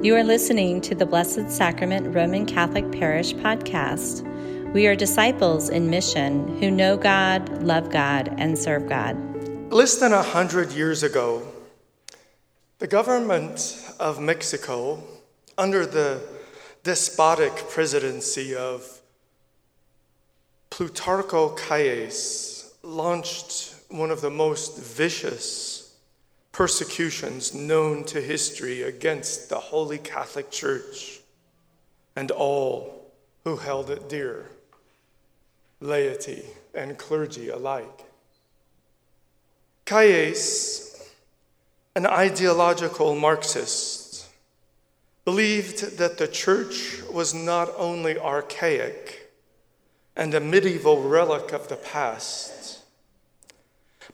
You are listening to the Blessed Sacrament Roman Catholic Parish podcast. We are disciples in mission who know God, love God, and serve God. Less than a hundred years ago, the government of Mexico, under the despotic presidency of Plutarco Calles, launched one of the most vicious persecutions known to history against the Holy Catholic Church and all who held it dear, laity and clergy alike. Calles, an ideological Marxist, believed that the church was not only archaic and a medieval relic of the past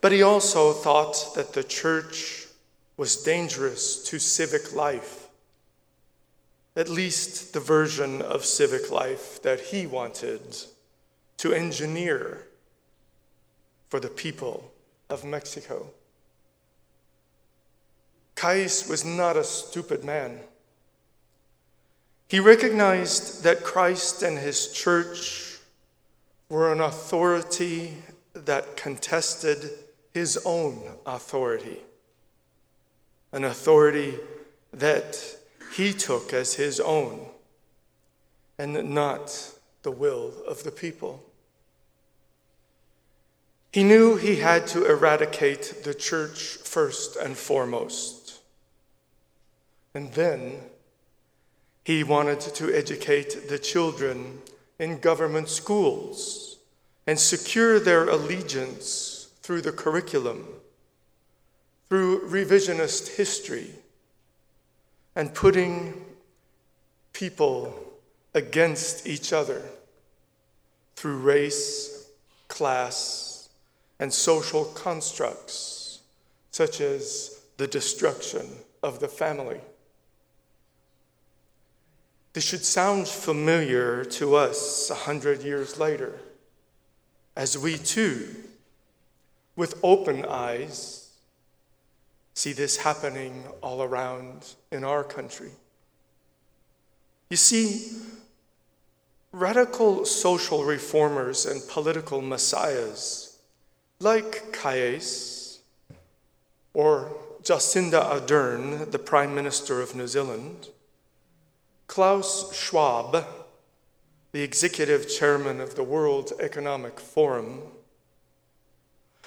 but he also thought that the church was dangerous to civic life, at least the version of civic life that he wanted to engineer for the people of Mexico. Calles was not a stupid man. He recognized that Christ and his church were an authority that contested his own authority, an authority that he took as his own and not the will of the people. He knew he had to eradicate the church first and foremost. And then he wanted to educate the children in government schools and secure their allegiance through the curriculum, through revisionist history, and putting people against each other through race, class, and social constructs, such as the destruction of the family. This should sound familiar to us a hundred years later, as we too with open eyes see this happening all around in our country. You see, radical social reformers and political messiahs like Calles or Jacinda Ardern, the Prime Minister of New Zealand, Klaus Schwab, the executive chairman of the World Economic Forum,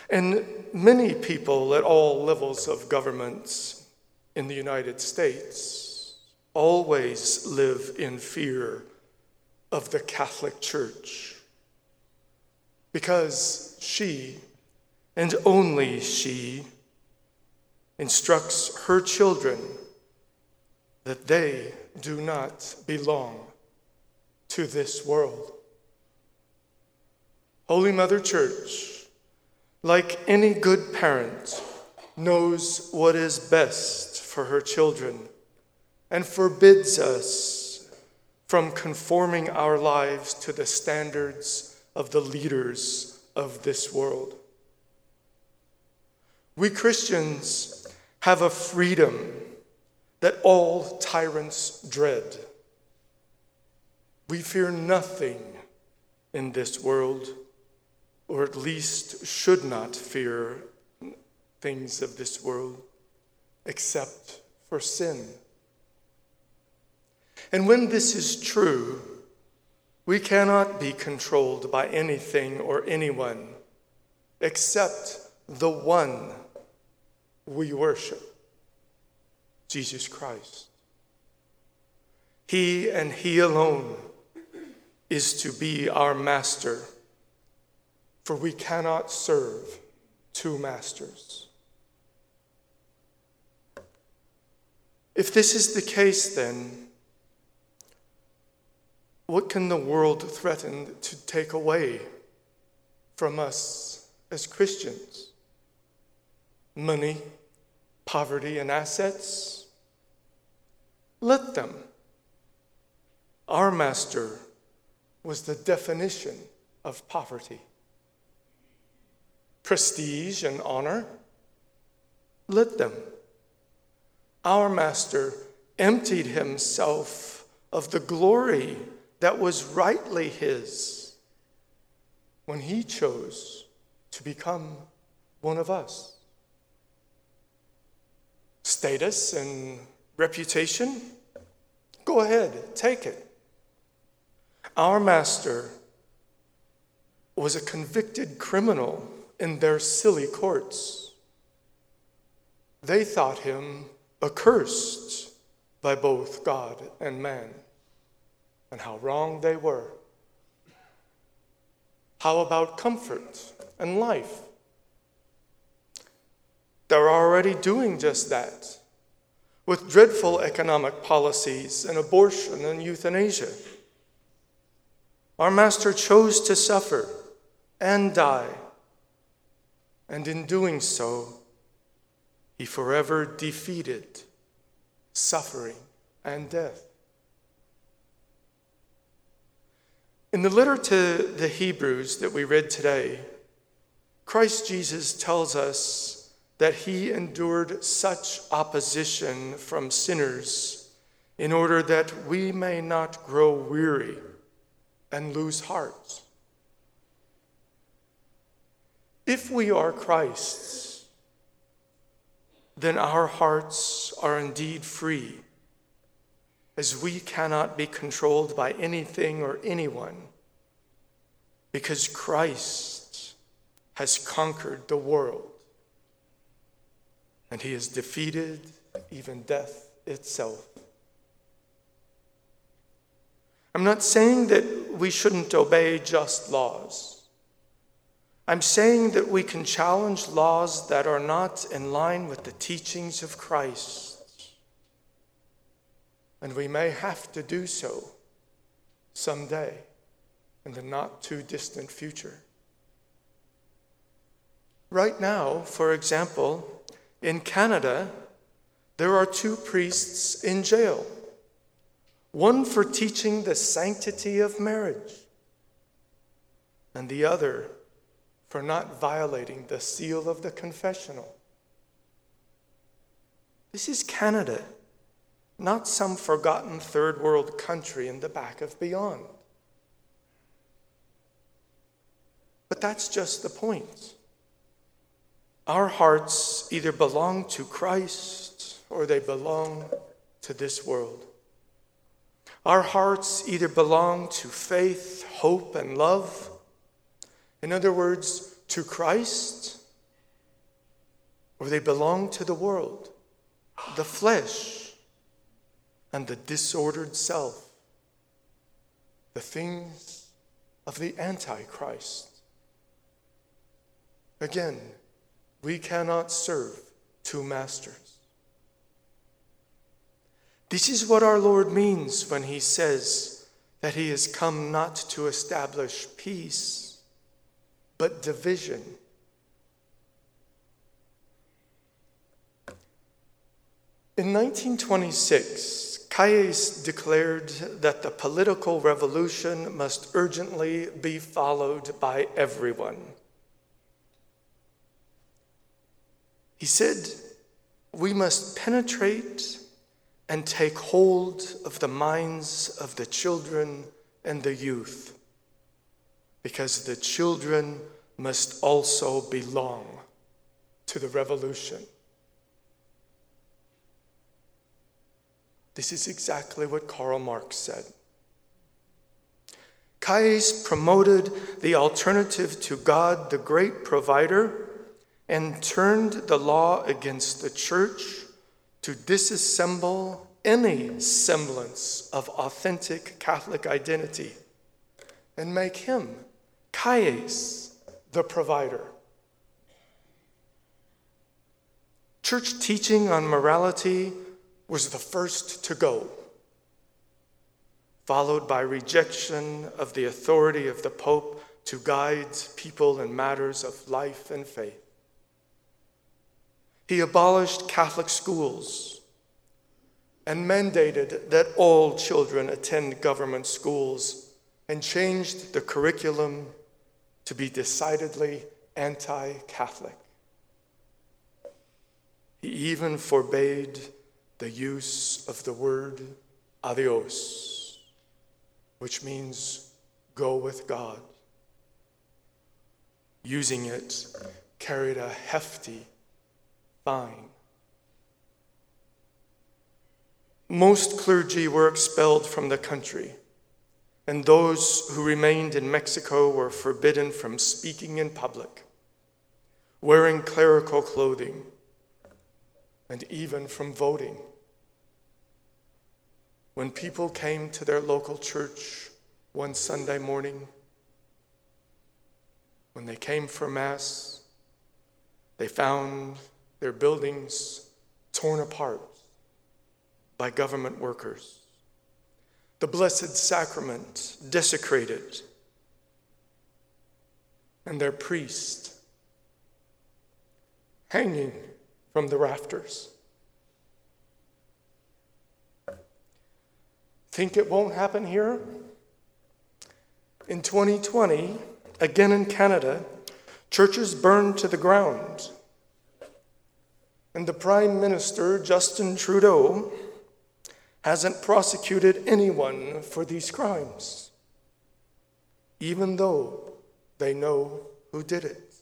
and many people at all levels of governments in the United States always live in fear of the Catholic Church because she, and only she, instructs her children that they do not belong to this world. Holy Mother Church like any good parent, knows what is best for her children and forbids us from conforming our lives to the standards of the leaders of this world. We Christians have a freedom that all tyrants dread. We fear nothing in this world or at least should not fear things of this world except for sin. And when this is true, we cannot be controlled by anything or anyone except the one we worship, Jesus Christ. He and He alone is to be our master for we cannot serve two masters. If this is the case, then, what can the world threaten to take away from us as Christians? Money, poverty, and assets? Let them. Our master was the definition of poverty prestige and honor, let them. Our Master emptied himself of the glory that was rightly his when he chose to become one of us. Status and reputation? Go ahead, take it. Our master was a convicted criminal in their silly courts. They thought him accursed by both God and man, and how wrong they were. How about comfort and life? They're already doing just that with dreadful economic policies and abortion and euthanasia. Our Master chose to suffer and die, and in doing so, he forever defeated suffering and death. In the letter to the Hebrews that we read today, Christ Jesus tells us that he endured such opposition from sinners in order that we may not grow weary and lose heart. If we are Christ's, then our hearts are indeed free, as we cannot be controlled by anything or anyone, because Christ has conquered the world, and he has defeated even death itself. I'm not saying that we shouldn't obey just laws. I'm saying that we can challenge laws that are not in line with the teachings of Christ. And we may have to do so someday in the not too distant future. Right now, for example, in Canada, there are two priests in jail one for teaching the sanctity of marriage, and the other for not violating the seal of the confessional. This is Canada, not some forgotten third world country in the back of beyond. But that's just the point. Our hearts either belong to Christ or they belong to this world. Our hearts either belong to faith, hope, and love in other words, to Christ, or they belong to the world, the flesh, and the disordered self, the things of the Antichrist. Again, we cannot serve two masters. This is what our Lord means when he says that he has come not to establish peace but division. In 1926, Calles declared that the political revolution must urgently be followed by everyone. He said, We must penetrate and take hold of the minds of the children and the youth because the children must also belong to the revolution. This is exactly what Karl Marx said. Calles promoted the alternative to God, the great provider, and turned the law against the church to disassemble any semblance of authentic Catholic identity and make him Calles, the provider. Church teaching on morality was the first to go, followed by rejection of the authority of the Pope to guide people in matters of life and faith. He abolished Catholic schools and mandated that all children attend government schools and changed the curriculum to be decidedly anti Catholic. He even forbade the use of the word adios, which means go with God. Using it carried a hefty fine. Most clergy were expelled from the country, and those who remained in Mexico were forbidden from speaking in public, wearing clerical clothing, and even from voting. When people came to their local church one Sunday morning, when they came for Mass, they found their buildings torn apart by government workers, the Blessed Sacrament desecrated, and their priest hanging from the rafters. Think it won't happen here? In 2020, again in Canada, churches burned to the ground. And the Prime Minister, Justin Trudeau, hasn't prosecuted anyone for these crimes, even though they know who did it.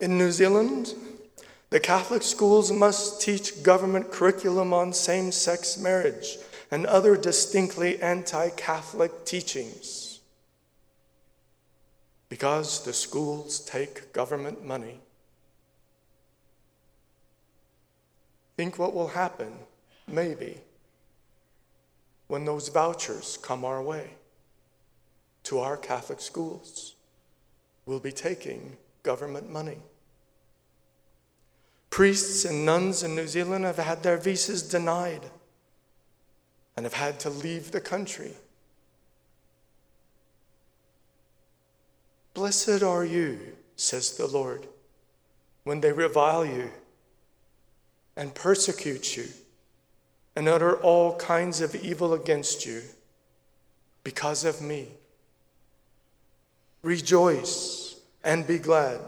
In New Zealand, the Catholic schools must teach government curriculum on same sex marriage and other distinctly anti Catholic teachings because the schools take government money. Think what will happen maybe, when those vouchers come our way to our Catholic schools. We'll be taking government money. Priests and nuns in New Zealand have had their visas denied and have had to leave the country. Blessed are you, says the Lord, when they revile you and persecute you and utter all kinds of evil against you because of me. Rejoice and be glad,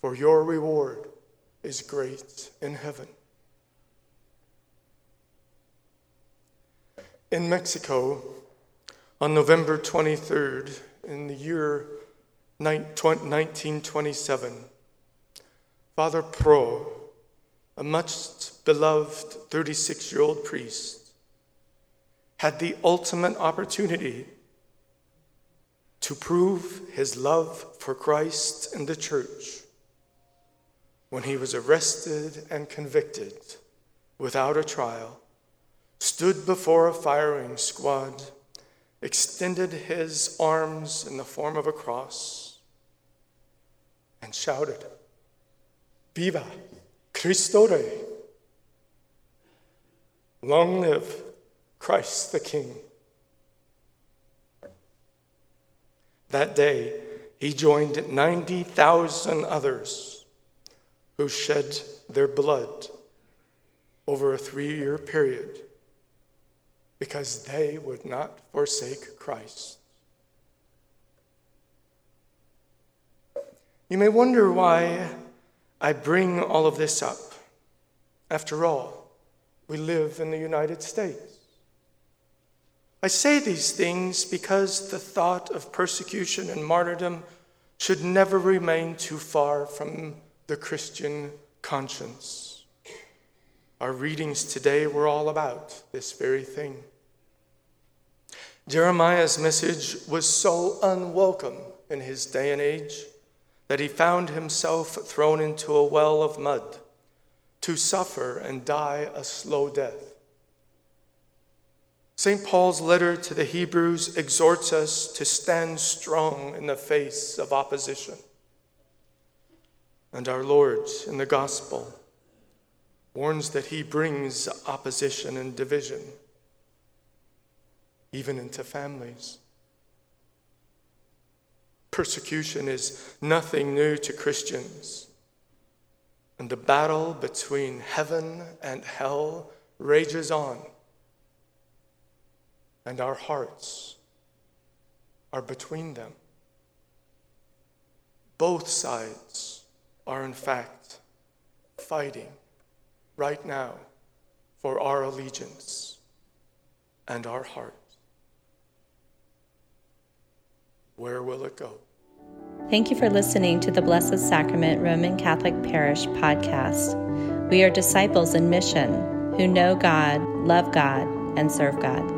for your reward is great in heaven. In Mexico, on November 23rd, in the year 1927, Father Pro, a much beloved 36 year old priest, had the ultimate opportunity to prove his love for Christ and the church when he was arrested and convicted without a trial, stood before a firing squad, extended his arms in the form of a cross, and shouted, Viva Cristo Rey! Long live Christ the King. That day, he joined 90,000 others who shed their blood over a three year period because they would not forsake Christ. You may wonder why I bring all of this up. After all, we live in the United States. I say these things because the thought of persecution and martyrdom should never remain too far from the Christian conscience. Our readings today were all about this very thing. Jeremiah's message was so unwelcome in his day and age that he found himself thrown into a well of mud to suffer and die a slow death. St. Paul's letter to the Hebrews exhorts us to stand strong in the face of opposition. And our Lord in the gospel warns that he brings opposition and division, even into families. Persecution is nothing new to Christians. And the battle between heaven and hell rages on. And our hearts are between them. Both sides are, in fact, fighting right now for our allegiance and our heart. Where will it go? Thank you for listening to the Blessed Sacrament Roman Catholic Parish podcast. We are disciples in mission who know God, love God, and serve God.